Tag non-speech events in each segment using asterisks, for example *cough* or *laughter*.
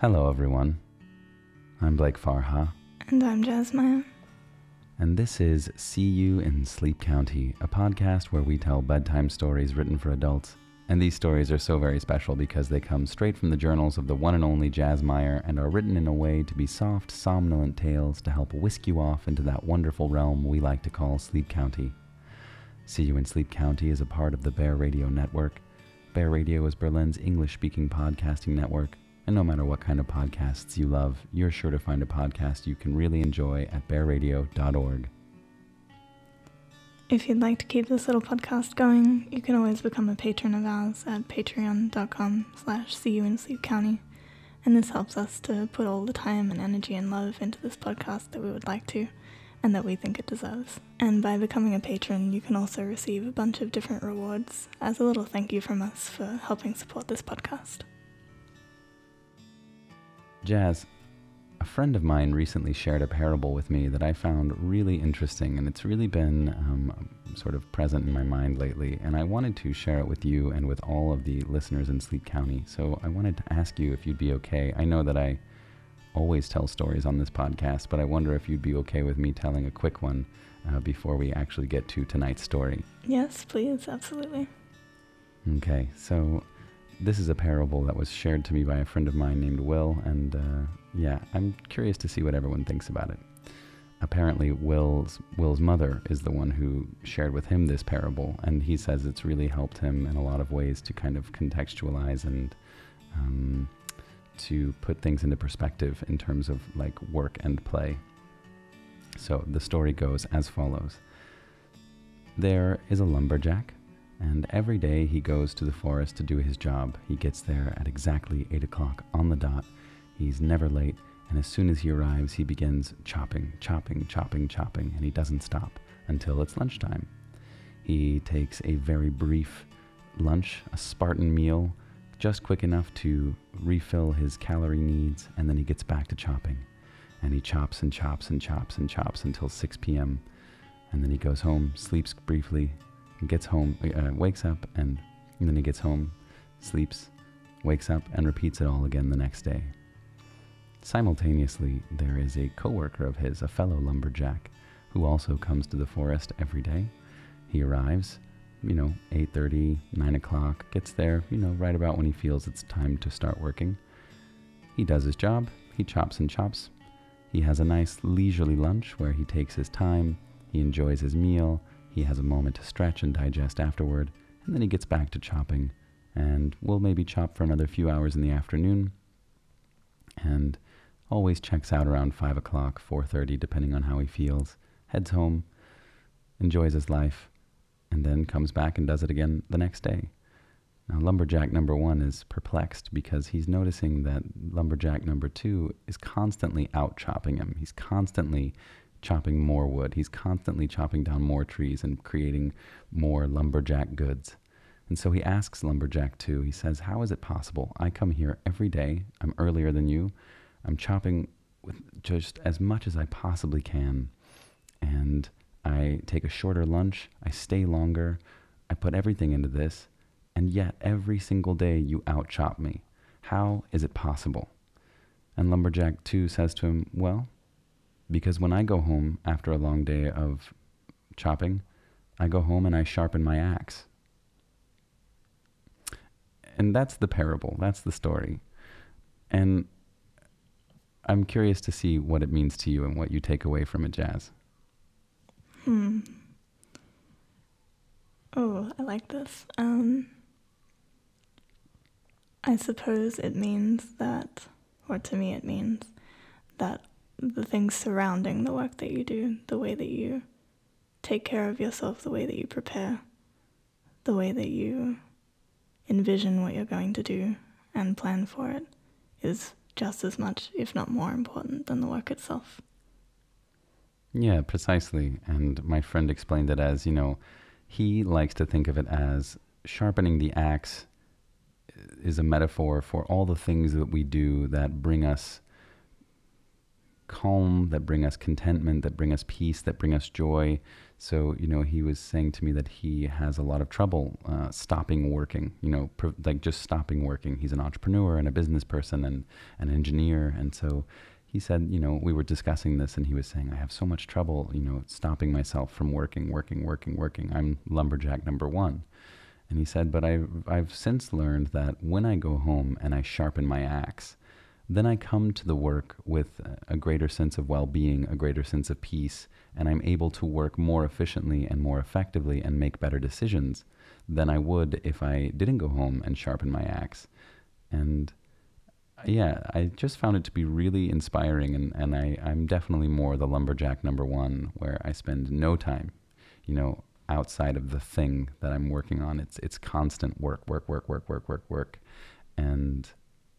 Hello, everyone. I'm Blake Farha, And I'm Jasmine. and this is See You in Sleep County, a podcast where we tell bedtime stories written for adults. And these stories are so very special because they come straight from the journals of the one and only Jazz Meyer and are written in a way to be soft, somnolent tales to help whisk you off into that wonderful realm we like to call Sleep County. See You in Sleep County is a part of the Bear Radio Network. Bear Radio is Berlin's English speaking podcasting network, and no matter what kind of podcasts you love, you're sure to find a podcast you can really enjoy at bearradio.org. If you'd like to keep this little podcast going, you can always become a patron of ours at patreon.com slash you in Sleep County. And this helps us to put all the time and energy and love into this podcast that we would like to and that we think it deserves. And by becoming a patron, you can also receive a bunch of different rewards as a little thank you from us for helping support this podcast. Jazz, a friend of mine recently shared a parable with me that I found really interesting, and it's really been um, sort of present in my mind lately. And I wanted to share it with you and with all of the listeners in Sleep County. So I wanted to ask you if you'd be okay. I know that I always tell stories on this podcast, but I wonder if you'd be okay with me telling a quick one uh, before we actually get to tonight's story. Yes, please, absolutely. Okay, so this is a parable that was shared to me by a friend of mine named Will, and uh, yeah, I'm curious to see what everyone thinks about it. Apparently, Will's Will's mother is the one who shared with him this parable, and he says it's really helped him in a lot of ways to kind of contextualize and um, to put things into perspective in terms of like work and play. So the story goes as follows. There is a lumberjack and every day he goes to the forest to do his job. He gets there at exactly 8 o'clock on the dot. He's never late, and as soon as he arrives, he begins chopping, chopping, chopping, chopping, and he doesn't stop until it's lunchtime. He takes a very brief lunch, a Spartan meal, just quick enough to refill his calorie needs, and then he gets back to chopping. And he chops and chops and chops and chops until 6 p.m. And then he goes home, sleeps briefly, gets home, uh, wakes up, and, and then he gets home, sleeps, wakes up, and repeats it all again the next day. Simultaneously, there is a coworker of his, a fellow lumberjack, who also comes to the forest every day. He arrives, you know, 8:30, 9 o'clock, gets there, you know, right about when he feels it's time to start working. He does his job, he chops and chops. He has a nice leisurely lunch where he takes his time, he enjoys his meal, he has a moment to stretch and digest afterward, and then he gets back to chopping, and we'll maybe chop for another few hours in the afternoon, and always checks out around 5 o'clock, 4.30, depending on how he feels, heads home, enjoys his life, and then comes back and does it again the next day. Now, lumberjack number one is perplexed because he's noticing that lumberjack number two is constantly out chopping him. He's constantly chopping more wood. He's constantly chopping down more trees and creating more lumberjack goods. And so he asks Lumberjack two, he says, How is it possible? I come here every day. I'm earlier than you. I'm chopping with just as much as I possibly can. And I take a shorter lunch. I stay longer. I put everything into this. And yet, every single day, you out chop me. How is it possible? And Lumberjack two says to him, Well, because when I go home after a long day of chopping, I go home and I sharpen my axe. And that's the parable, that's the story. And I'm curious to see what it means to you and what you take away from it, Jazz. Hmm. Oh, I like this. Um, I suppose it means that, or to me, it means that the things surrounding the work that you do, the way that you take care of yourself, the way that you prepare, the way that you envision what you're going to do and plan for it, is just as much, if not more important, than the work itself. Yeah, precisely. And my friend explained it as, you know, he likes to think of it as sharpening the axe is a metaphor for all the things that we do that bring us calm, that bring us contentment, that bring us peace, that bring us joy. So, you know, he was saying to me that he has a lot of trouble uh, stopping working, you know, pr- like just stopping working. He's an entrepreneur and a business person and an engineer. And so he said, you know, we were discussing this and he was saying, I have so much trouble, you know, stopping myself from working, working, working, working. I'm lumberjack number one. And he said, but I've, I've since learned that when I go home and I sharpen my axe, then I come to the work with a greater sense of well being, a greater sense of peace, and I'm able to work more efficiently and more effectively and make better decisions than I would if I didn't go home and sharpen my axe. And yeah, I just found it to be really inspiring, and, and I, I'm definitely more the lumberjack number one, where I spend no time, you know, outside of the thing that I'm working on. It's it's constant work, work, work, work, work, work, work, and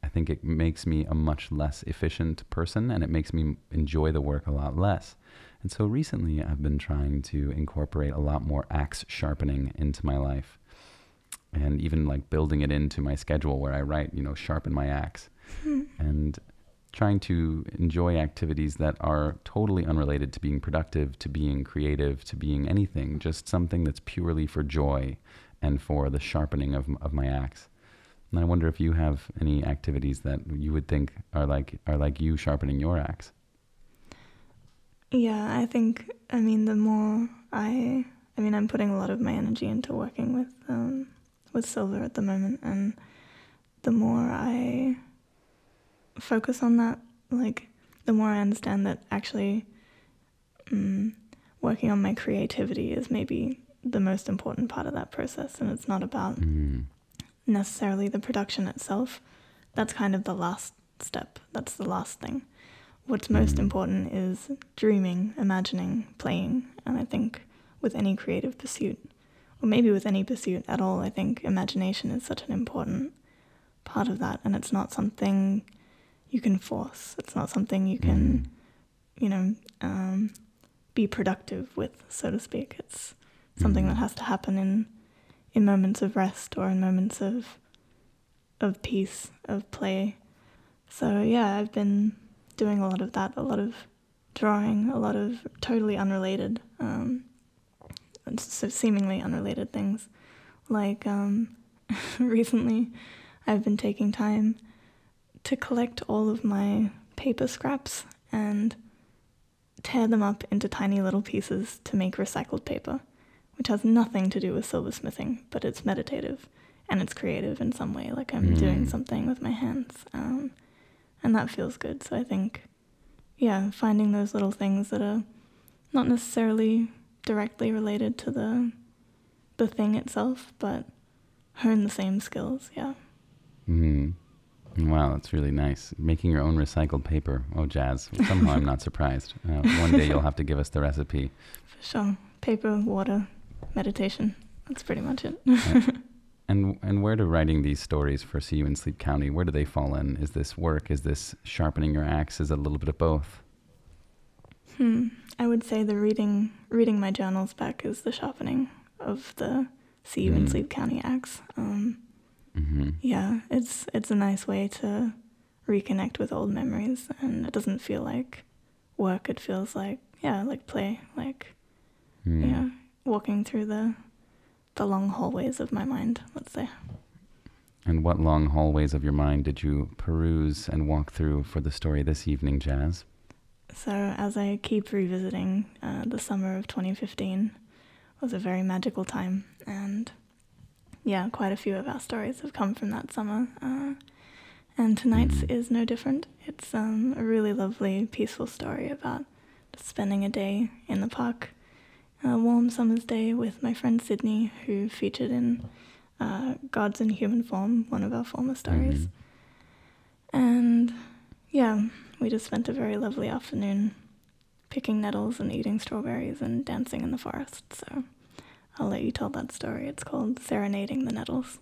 I think it makes me a much less efficient person and it makes me enjoy the work a lot less. And so recently I've been trying to incorporate a lot more axe sharpening into my life and even like building it into my schedule where I write, you know, sharpen my axe *laughs* and trying to enjoy activities that are totally unrelated to being productive, to being creative, to being anything, just something that's purely for joy and for the sharpening of, of my axe. And I wonder if you have any activities that you would think are like are like you sharpening your axe. Yeah, I think I mean the more I I mean I'm putting a lot of my energy into working with um, with silver at the moment and the more I focus on that like the more I understand that actually um, working on my creativity is maybe the most important part of that process and it's not about mm necessarily the production itself. That's kind of the last step. That's the last thing. What's most mm. important is dreaming, imagining, playing. And I think with any creative pursuit, or maybe with any pursuit at all, I think imagination is such an important part of that. And it's not something you can force, it's not something you can, mm. you know, um, be productive with, so to speak. It's something mm. that has to happen in in moments of rest or in moments of of peace, of play. So yeah, I've been doing a lot of that, a lot of drawing, a lot of totally unrelated, um, so seemingly unrelated things. Like um, *laughs* recently, I've been taking time to collect all of my paper scraps and tear them up into tiny little pieces to make recycled paper which has nothing to do with silversmithing, but it's meditative and it's creative in some way. Like I'm mm. doing something with my hands, um, and that feels good. So I think, yeah, finding those little things that are not necessarily directly related to the the thing itself, but hone the same skills. Yeah. Hmm. Wow, that's really nice. Making your own recycled paper. Oh, jazz. Somehow I'm not *laughs* surprised. Uh, one day you'll have to give us the recipe. For sure. Paper, water, meditation. That's pretty much it. *laughs* and and where do writing these stories for See You in Sleep County? Where do they fall in? Is this work? Is this sharpening your axe? Is it a little bit of both? Hmm. I would say the reading reading my journals back is the sharpening of the See You mm. in Sleep County axe. Um, mm-hmm. Yeah, it's it's a nice way to reconnect with old memories, and it doesn't feel like work. It feels like yeah, like play, like mm. yeah, walking through the the long hallways of my mind, let's say. And what long hallways of your mind did you peruse and walk through for the story this evening, Jazz? So, as I keep revisiting, uh, the summer of 2015 was a very magical time, and yeah, quite a few of our stories have come from that summer. Uh, and tonight's mm. is no different. It's um, a really lovely, peaceful story about spending a day in the park a warm summer's day with my friend Sydney, who featured in uh, Gods in Human Form, one of our former stories. Mm-hmm. And yeah, we just spent a very lovely afternoon picking nettles and eating strawberries and dancing in the forest. So I'll let you tell that story. It's called Serenading the Nettles.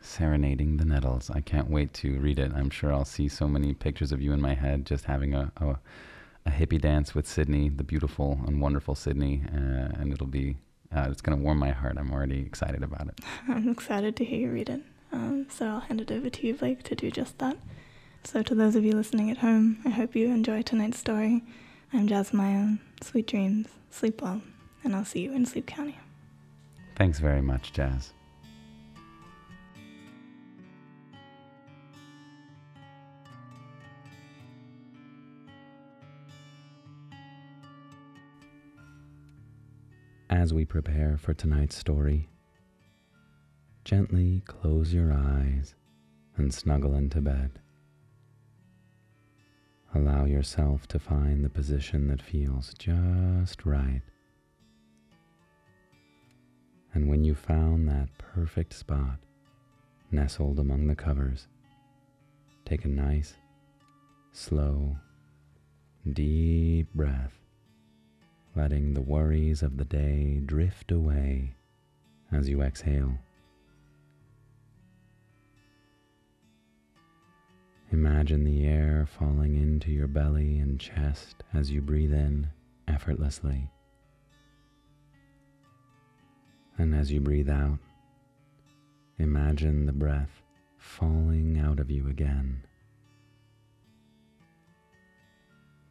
Serenading the Nettles. I can't wait to read it. I'm sure I'll see so many pictures of you in my head just having a, a a hippie dance with Sydney, the beautiful and wonderful Sydney, uh, and it'll be uh, it's gonna warm my heart. I'm already excited about it. *laughs* I'm excited to hear you read it. Um, so I'll hand it over to you, Blake, to do just that. So, to those of you listening at home, I hope you enjoy tonight's story. I'm Jazz Maya. Sweet dreams, sleep well, and I'll see you in Sleep County. Thanks very much, Jazz. As we prepare for tonight's story, gently close your eyes and snuggle into bed. Allow yourself to find the position that feels just right. And when you found that perfect spot nestled among the covers, take a nice, slow, deep breath, letting the worries of the day drift away as you exhale. Imagine the air falling into your belly and chest as you breathe in effortlessly. And as you breathe out, imagine the breath falling out of you again.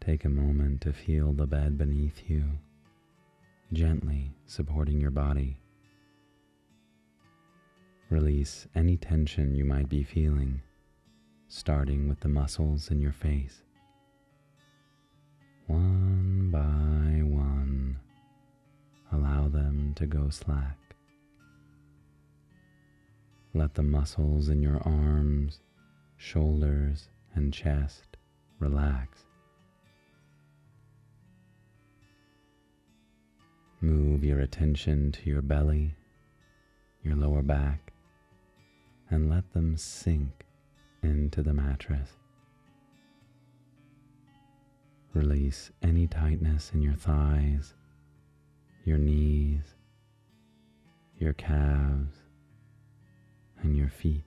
Take a moment to feel the bed beneath you, gently supporting your body. Release any tension you might be feeling starting with the muscles in your face. One by one, allow them to go slack. Let the muscles in your arms, shoulders, and chest relax. Move your attention to your belly, your lower back, and let them sink into the mattress. Release any tightness in your thighs, your knees, your calves, and your feet.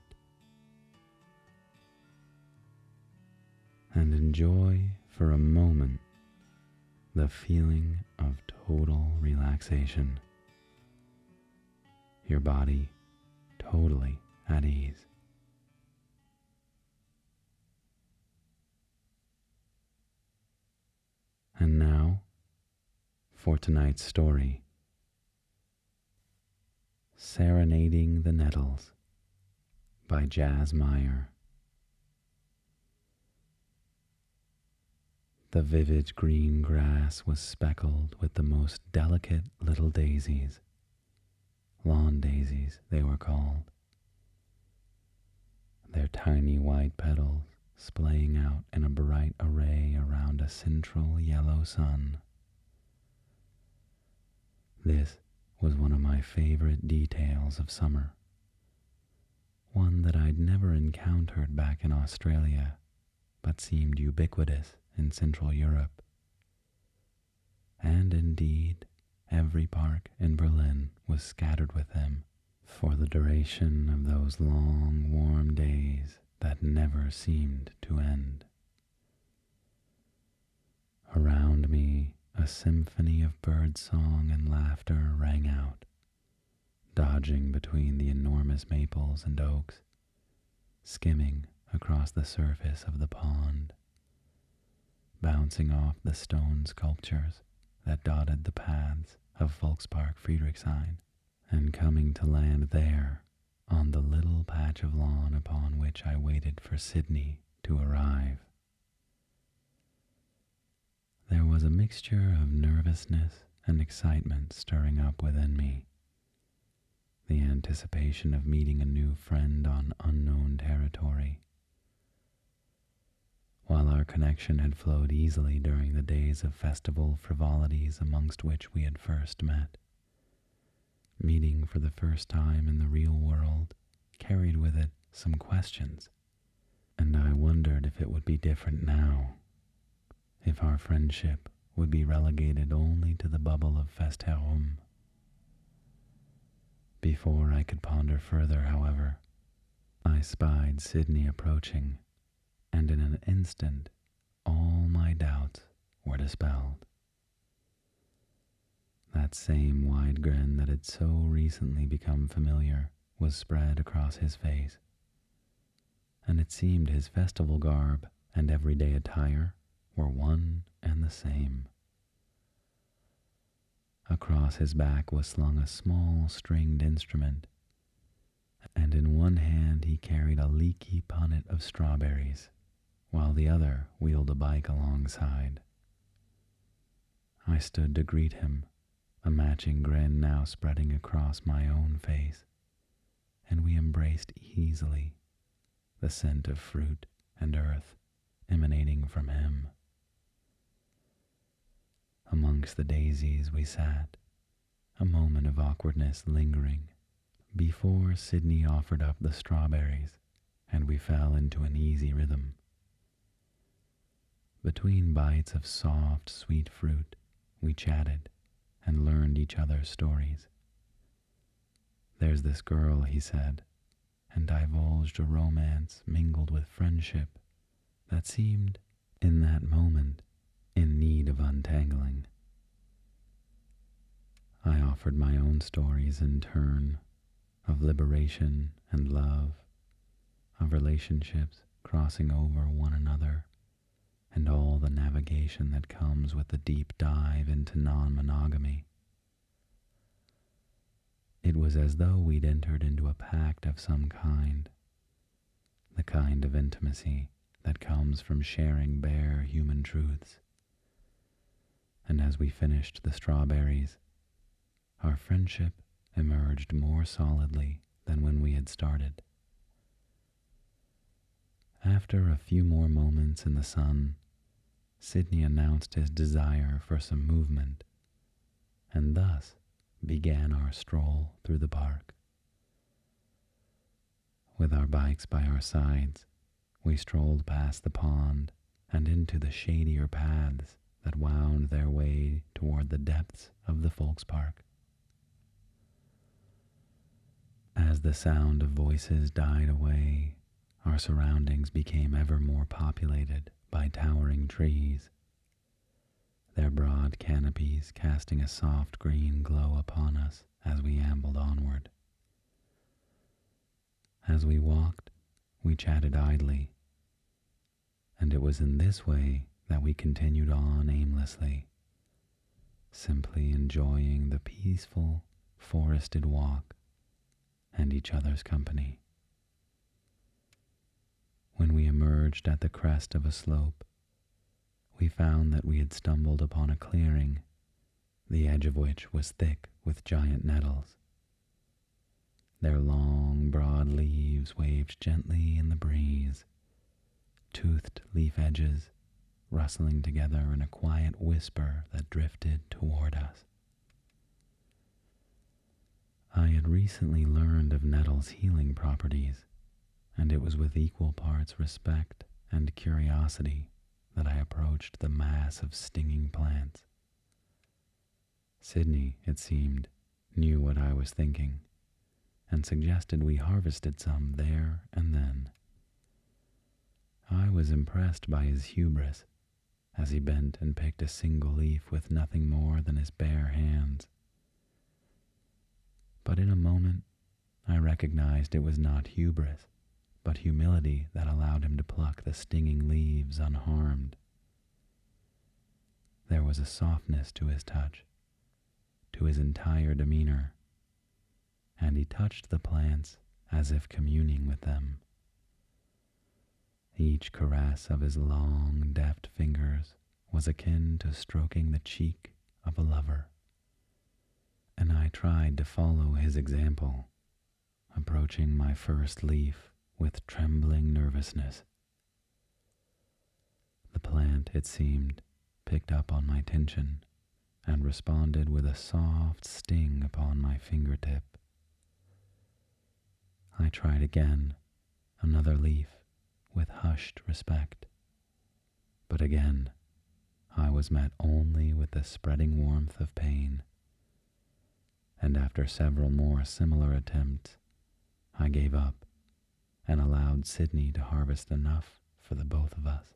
And enjoy for a moment the feeling of total relaxation. Your body totally at ease. And now for tonight's story Serenading the Nettles by Jazz Meyer. The vivid green grass was speckled with the most delicate little daisies, lawn daisies they were called. Their tiny white petals splaying out in a bright array around a central yellow sun. This was one of my favorite details of summer, one that I'd never encountered back in Australia, but seemed ubiquitous in Central Europe. And indeed, every park in Berlin was scattered with them for the duration of those long, warm days that never seemed to end. Around me, a symphony of birdsong and laughter rang out, dodging between the enormous maples and oaks, skimming across the surface of the pond, bouncing off the stone sculptures that dotted the paths of Volkspark Friedrichshain, and coming to land there on the little patch of lawn upon which I waited for Sydney to arrive. There was a mixture of nervousness and excitement stirring up within me. The anticipation of meeting a new friend on unknown territory. While our connection had flowed easily during the days of festival frivolities amongst which we had first met, meeting for the first time in the real world carried with it some questions, and I wondered if it would be different now, if our friendship would be relegated only to the bubble of Festherum. Before I could ponder further, however, I spied Sydney approaching, and in an instant all my doubts were dispelled. That same wide grin that had so recently become familiar was spread across his face. and it seemed his festival garb and everyday attire were one and the same. Across his back was slung a small stringed instrument, and in one hand he carried a leaky punnet of strawberries, while the other wheeled a bike alongside. I stood to greet him, a matching grin now spreading across my own face, and we embraced easily, the scent of fruit and earth emanating from him. Amongst the daisies we sat, a moment of awkwardness lingering, before Sidney offered up the strawberries and we fell into an easy rhythm. Between bites of soft, sweet fruit, we chatted and learned each other's stories. There's this girl, he said, and divulged a romance mingled with friendship that seemed, in that moment, in need of untangling. I offered my own stories in turn of liberation and love, of relationships crossing over one another, and all the navigation that comes with the deep dive into non monogamy. It was as though we'd entered into a pact of some kind, the kind of intimacy that comes from sharing bare human truths. And as we finished the strawberries, our friendship emerged more solidly than when we had started. After a few more moments in the sun, Sidney announced his desire for some movement, and thus began our stroll through the park. With our bikes by our sides, we strolled past the pond and into the shadier paths that wound their way toward the depths of the Volkspark. As the sound of voices died away, our surroundings became ever more populated by towering trees, their broad canopies casting a soft green glow upon us as we ambled onward. As we walked, we chatted idly, and it was in this way that we continued on aimlessly, simply enjoying the peaceful, forested walk and each other's company. When we emerged at the crest of a slope, we found that we had stumbled upon a clearing, the edge of which was thick with giant nettles. Their long, broad leaves waved gently in the breeze, toothed leaf edges rustling together in a quiet whisper that drifted toward us. I had recently learned of nettles' healing properties, and it was with equal parts respect and curiosity that I approached the mass of stinging plants. Sidney, it seemed, knew what I was thinking, and suggested we harvested some there and then. I was impressed by his hubris as he bent and picked a single leaf with nothing more than his bare hands. But in a moment, I recognized it was not hubris, but humility that allowed him to pluck the stinging leaves unharmed. There was a softness to his touch, to his entire demeanor, and he touched the plants as if communing with them. Each caress of his long, deft fingers was akin to stroking the cheek of a lover and I tried to follow his example, approaching my first leaf with trembling nervousness. The plant, it seemed, picked up on my tension and responded with a soft sting upon my fingertip. I tried again, another leaf, with hushed respect. But again, I was met only with the spreading warmth of pain and after several more similar attempts, I gave up and allowed Sydney to harvest enough for the both of us.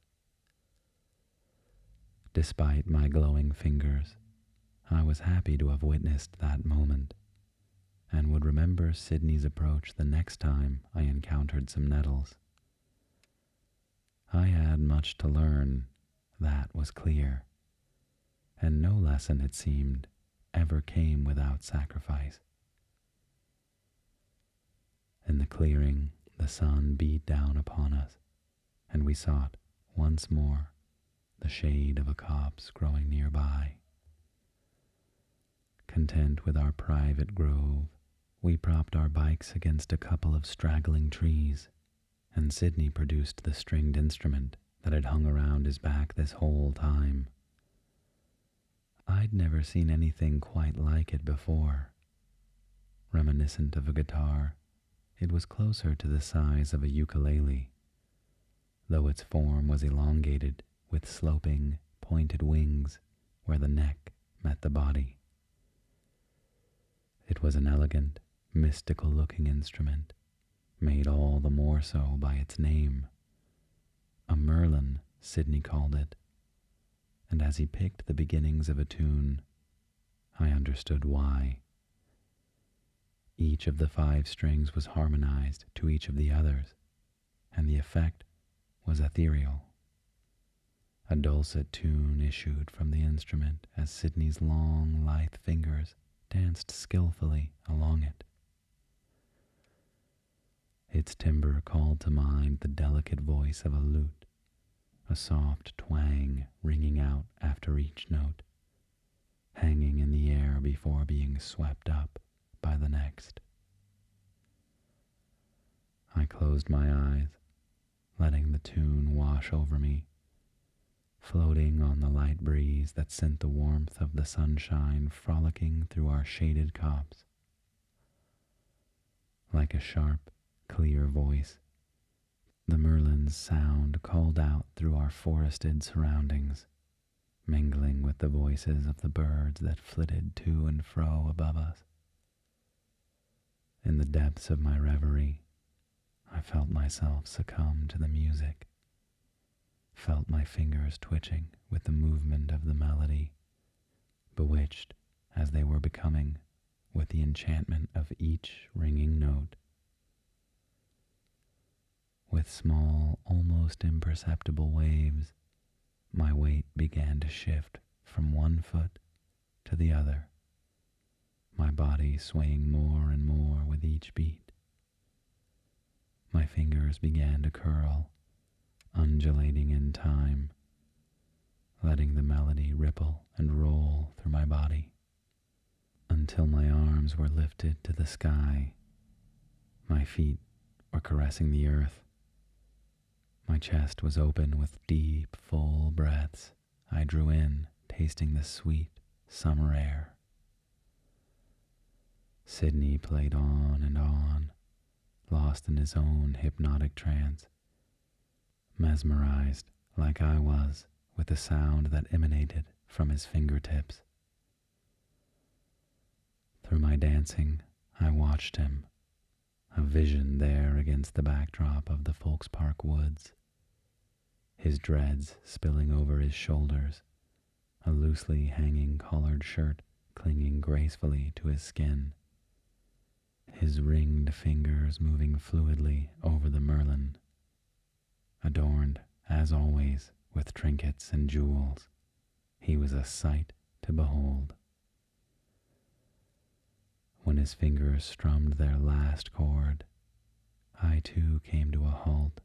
Despite my glowing fingers, I was happy to have witnessed that moment and would remember Sydney's approach the next time I encountered some nettles, I had much to learn, that was clear, and no lesson, it seemed, ever came without sacrifice. In the clearing, the sun beat down upon us, and we sought once more the shade of a copse growing nearby. Content with our private grove, we propped our bikes against a couple of straggling trees, and Sidney produced the stringed instrument that had hung around his back this whole time. I'd never seen anything quite like it before. Reminiscent of a guitar, it was closer to the size of a ukulele, though its form was elongated with sloping, pointed wings where the neck met the body. It was an elegant, mystical looking instrument, made all the more so by its name. A Merlin, Sidney called it, and as he picked the beginnings of a tune, I understood why. Each of the five strings was harmonized to each of the others, and the effect was ethereal. A dulcet tune issued from the instrument as Sidney's long, lithe fingers danced skillfully along it. Its timbre called to mind the delicate voice of a lute, a soft twang ringing out after each note, hanging in the air before being swept up by the next. I closed my eyes, letting the tune wash over me, floating on the light breeze that sent the warmth of the sunshine frolicking through our shaded copse. Like a sharp, clear voice, the merlin's sound called out through our forested surroundings, mingling with the voices of the birds that flitted to and fro above us. In the depths of my reverie, I felt myself succumb to the music, felt my fingers twitching with the movement of the melody, bewitched as they were becoming with the enchantment of each ringing note. With small, almost imperceptible waves, my weight began to shift from one foot to the other my body swaying more and more with each beat. My fingers began to curl, undulating in time, letting the melody ripple and roll through my body until my arms were lifted to the sky. My feet were caressing the earth. My chest was open with deep, full breaths I drew in, tasting the sweet summer air. Sidney played on and on, lost in his own hypnotic trance, mesmerized like I was with the sound that emanated from his fingertips. Through my dancing, I watched him, a vision there against the backdrop of the Volkspark woods, his dreads spilling over his shoulders, a loosely hanging collared shirt clinging gracefully to his skin his ringed fingers moving fluidly over the merlin, adorned, as always, with trinkets and jewels. He was a sight to behold. When his fingers strummed their last chord, I too came to a halt,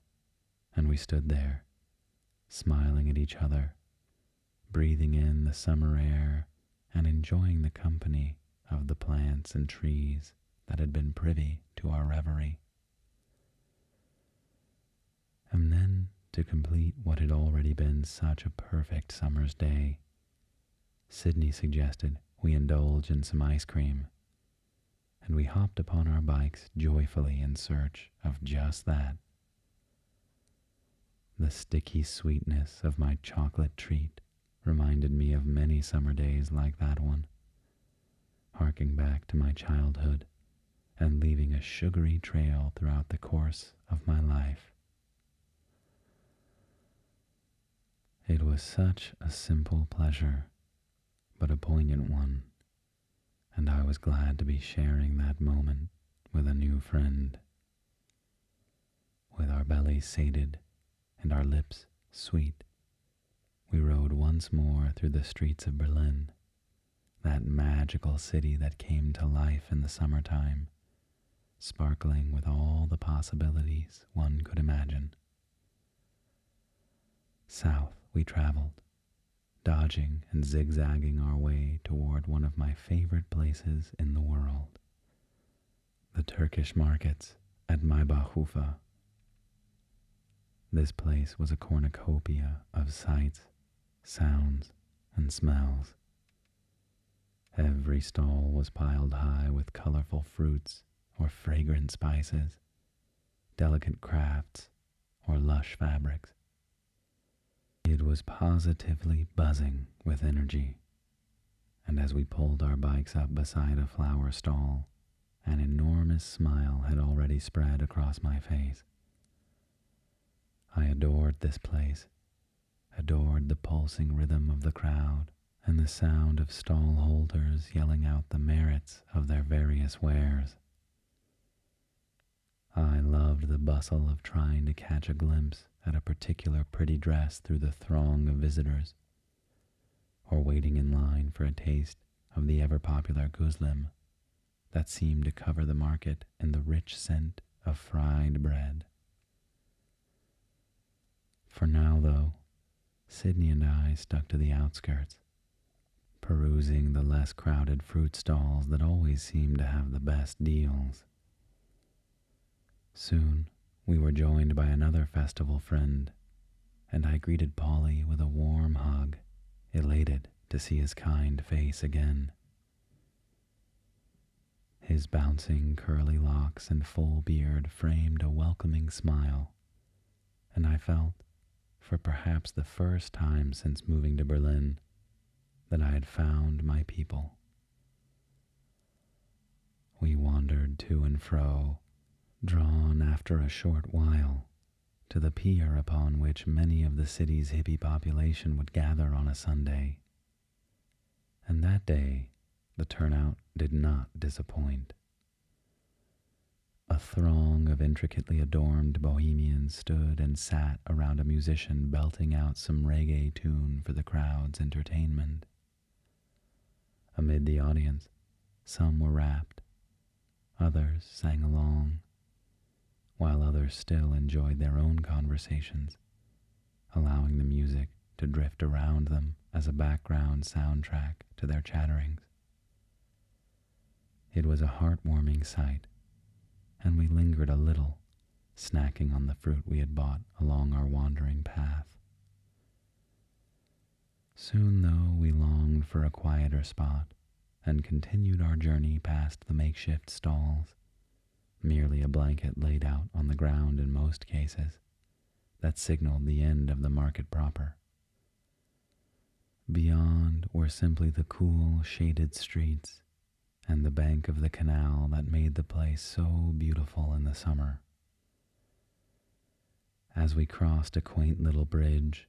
and we stood there, smiling at each other, breathing in the summer air and enjoying the company of the plants and trees that had been privy to our reverie. And then, to complete what had already been such a perfect summer's day, Sidney suggested we indulge in some ice cream, and we hopped upon our bikes joyfully in search of just that. The sticky sweetness of my chocolate treat reminded me of many summer days like that one, harking back to my childhood and leaving a sugary trail throughout the course of my life. It was such a simple pleasure, but a poignant one, and I was glad to be sharing that moment with a new friend. With our bellies sated and our lips sweet, we rode once more through the streets of Berlin, that magical city that came to life in the summertime, sparkling with all the possibilities one could imagine. South we traveled, dodging and zigzagging our way toward one of my favorite places in the world, the Turkish markets at Maybachufer. This place was a cornucopia of sights, sounds, and smells. Every stall was piled high with colorful fruits or fragrant spices, delicate crafts, or lush fabrics. It was positively buzzing with energy, and as we pulled our bikes up beside a flower stall, an enormous smile had already spread across my face. I adored this place, adored the pulsing rhythm of the crowd and the sound of stall holders yelling out the merits of their various wares. I loved the bustle of trying to catch a glimpse at a particular pretty dress through the throng of visitors, or waiting in line for a taste of the ever popular gözleme that seemed to cover the market in the rich scent of fried bread. For now, though, Sydney and I stuck to the outskirts, perusing the less crowded fruit stalls that always seemed to have the best deals. Soon we were joined by another festival friend, and I greeted Polly with a warm hug, elated to see his kind face again. His bouncing curly locks and full beard framed a welcoming smile, and I felt, for perhaps the first time since moving to Berlin, that I had found my people. We wandered to and fro drawn after a short while to the pier upon which many of the city's hippie population would gather on a Sunday. And that day, the turnout did not disappoint. A throng of intricately adorned bohemians stood and sat around a musician belting out some reggae tune for the crowd's entertainment. Amid the audience, some were rapt, others sang along, while others still enjoyed their own conversations, allowing the music to drift around them as a background soundtrack to their chatterings. It was a heartwarming sight, and we lingered a little, snacking on the fruit we had bought along our wandering path. Soon, though, we longed for a quieter spot and continued our journey past the makeshift stalls merely a blanket laid out on the ground in most cases, that signaled the end of the market proper. Beyond were simply the cool, shaded streets and the bank of the canal that made the place so beautiful in the summer. As we crossed a quaint little bridge,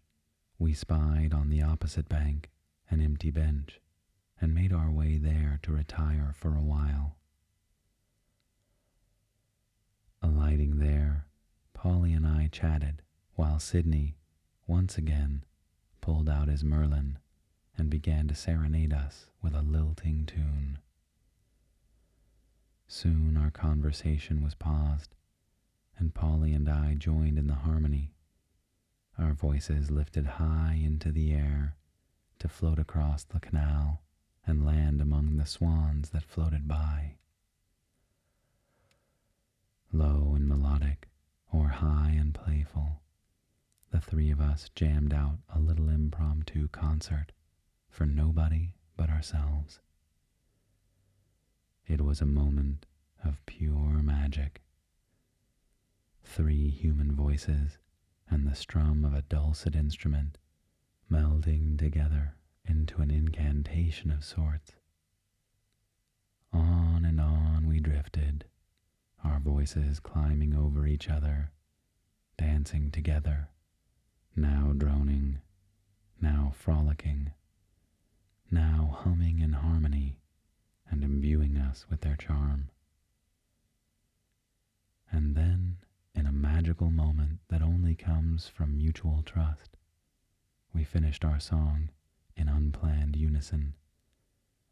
we spied on the opposite bank an empty bench and made our way there to retire for a while. Alighting there, Polly and I chatted while Sidney, once again, pulled out his Merlin and began to serenade us with a lilting tune. Soon our conversation was paused, and Polly and I joined in the harmony, our voices lifted high into the air to float across the canal and land among the swans that floated by low and melodic, or high and playful. The three of us jammed out a little impromptu concert for nobody but ourselves. It was a moment of pure magic. Three human voices and the strum of a dulcet instrument melding together into an incantation of sorts. On and on we drifted our voices climbing over each other, dancing together, now droning, now frolicking, now humming in harmony and imbuing us with their charm. And then in a magical moment that only comes from mutual trust, we finished our song in unplanned unison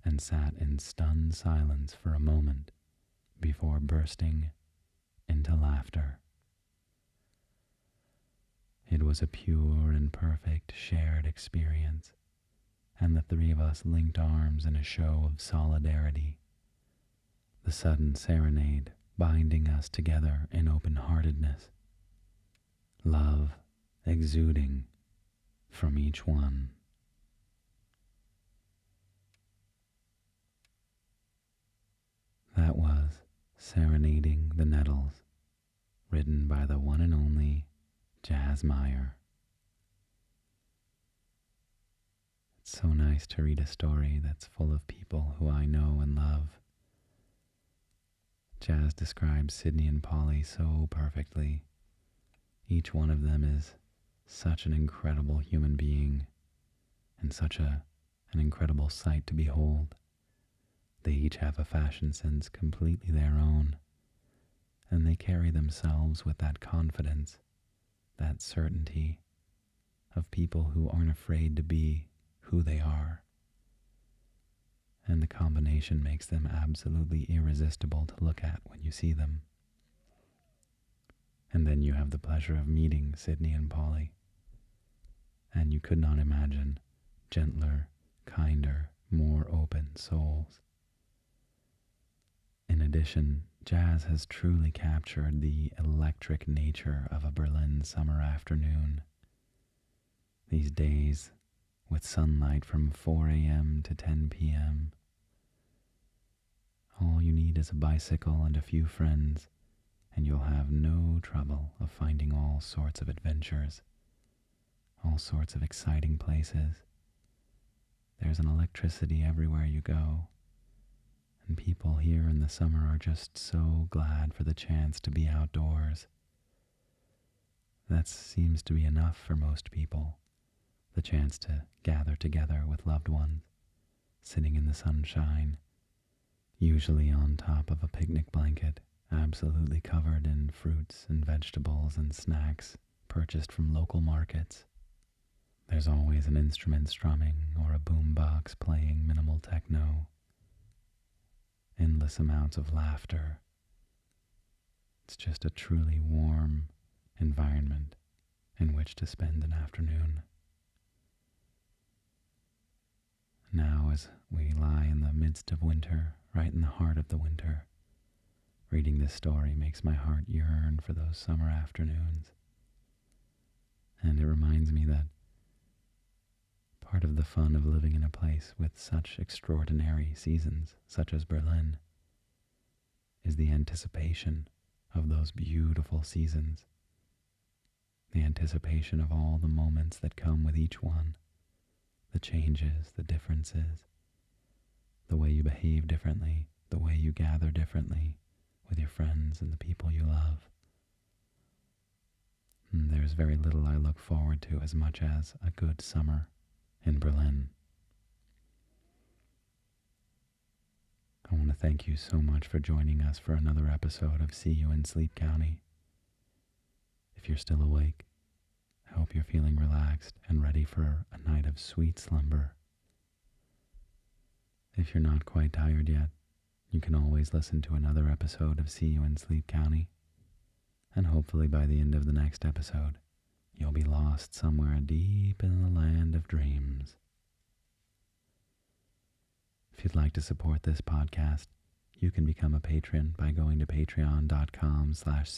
and sat in stunned silence for a moment before bursting into laughter. It was a pure and perfect shared experience, and the three of us linked arms in a show of solidarity. The sudden serenade binding us together in open heartedness, love exuding from each one. That was Serenading the Nettles, written by the one and only Jazz Meyer. It's so nice to read a story that's full of people who I know and love. Jazz describes Sydney and Polly so perfectly. Each one of them is such an incredible human being and such a an incredible sight to behold. They each have a fashion sense completely their own, and they carry themselves with that confidence that certainty of people who aren't afraid to be who they are. And the combination makes them absolutely irresistible to look at when you see them. And then you have the pleasure of meeting Sydney and Polly. And you could not imagine gentler, kinder, more open souls. In addition, Jazz has truly captured the electric nature of a Berlin summer afternoon. These days, with sunlight from 4 a.m. to 10 p.m., all you need is a bicycle and a few friends, and you'll have no trouble of finding all sorts of adventures, all sorts of exciting places. There's an electricity everywhere you go and people here in the summer are just so glad for the chance to be outdoors. That seems to be enough for most people, the chance to gather together with loved ones, sitting in the sunshine, usually on top of a picnic blanket, absolutely covered in fruits and vegetables and snacks purchased from local markets. There's always an instrument strumming or a boombox playing minimal techno endless amounts of laughter. It's just a truly warm environment in which to spend an afternoon. Now, as we lie in the midst of winter, right in the heart of the winter, reading this story makes my heart yearn for those summer afternoons. And it reminds me that Part of the fun of living in a place with such extraordinary seasons, such as Berlin, is the anticipation of those beautiful seasons. The anticipation of all the moments that come with each one, the changes, the differences, the way you behave differently, the way you gather differently with your friends and the people you love. And there's very little I look forward to as much as a good summer in Berlin. I want to thank you so much for joining us for another episode of See You in Sleep County. If you're still awake, I hope you're feeling relaxed and ready for a night of sweet slumber. If you're not quite tired yet, you can always listen to another episode of See You in Sleep County, and hopefully by the end of the next episode, you'll be lost somewhere deep in the land of dreams. If you'd like to support this podcast, you can become a patron by going to patreon.com slash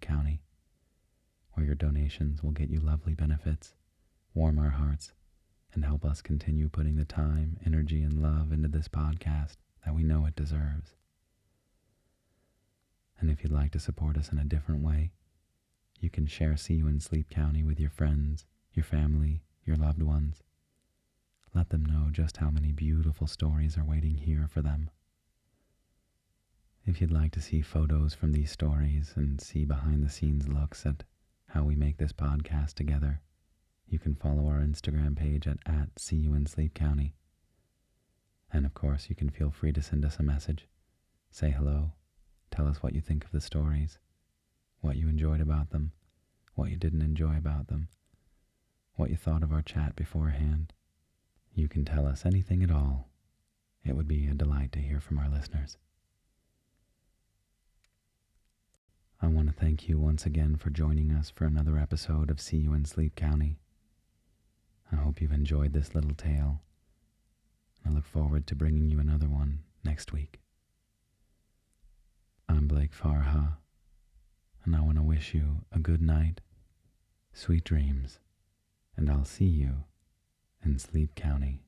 county, where your donations will get you lovely benefits, warm our hearts, and help us continue putting the time, energy, and love into this podcast that we know it deserves. And if you'd like to support us in a different way, you can share See You in Sleep County with your friends, your family, your loved ones. Let them know just how many beautiful stories are waiting here for them. If you'd like to see photos from these stories and see behind the scenes looks at how we make this podcast together, you can follow our Instagram page at, at See You in Sleep County. And of course, you can feel free to send us a message. Say hello. Tell us what you think of the stories what you enjoyed about them, what you didn't enjoy about them, what you thought of our chat beforehand. You can tell us anything at all. It would be a delight to hear from our listeners. I want to thank you once again for joining us for another episode of See You in Sleep County. I hope you've enjoyed this little tale. I look forward to bringing you another one next week. I'm Blake Farha, and I want to wish you a good night, sweet dreams, and I'll see you in Sleep County.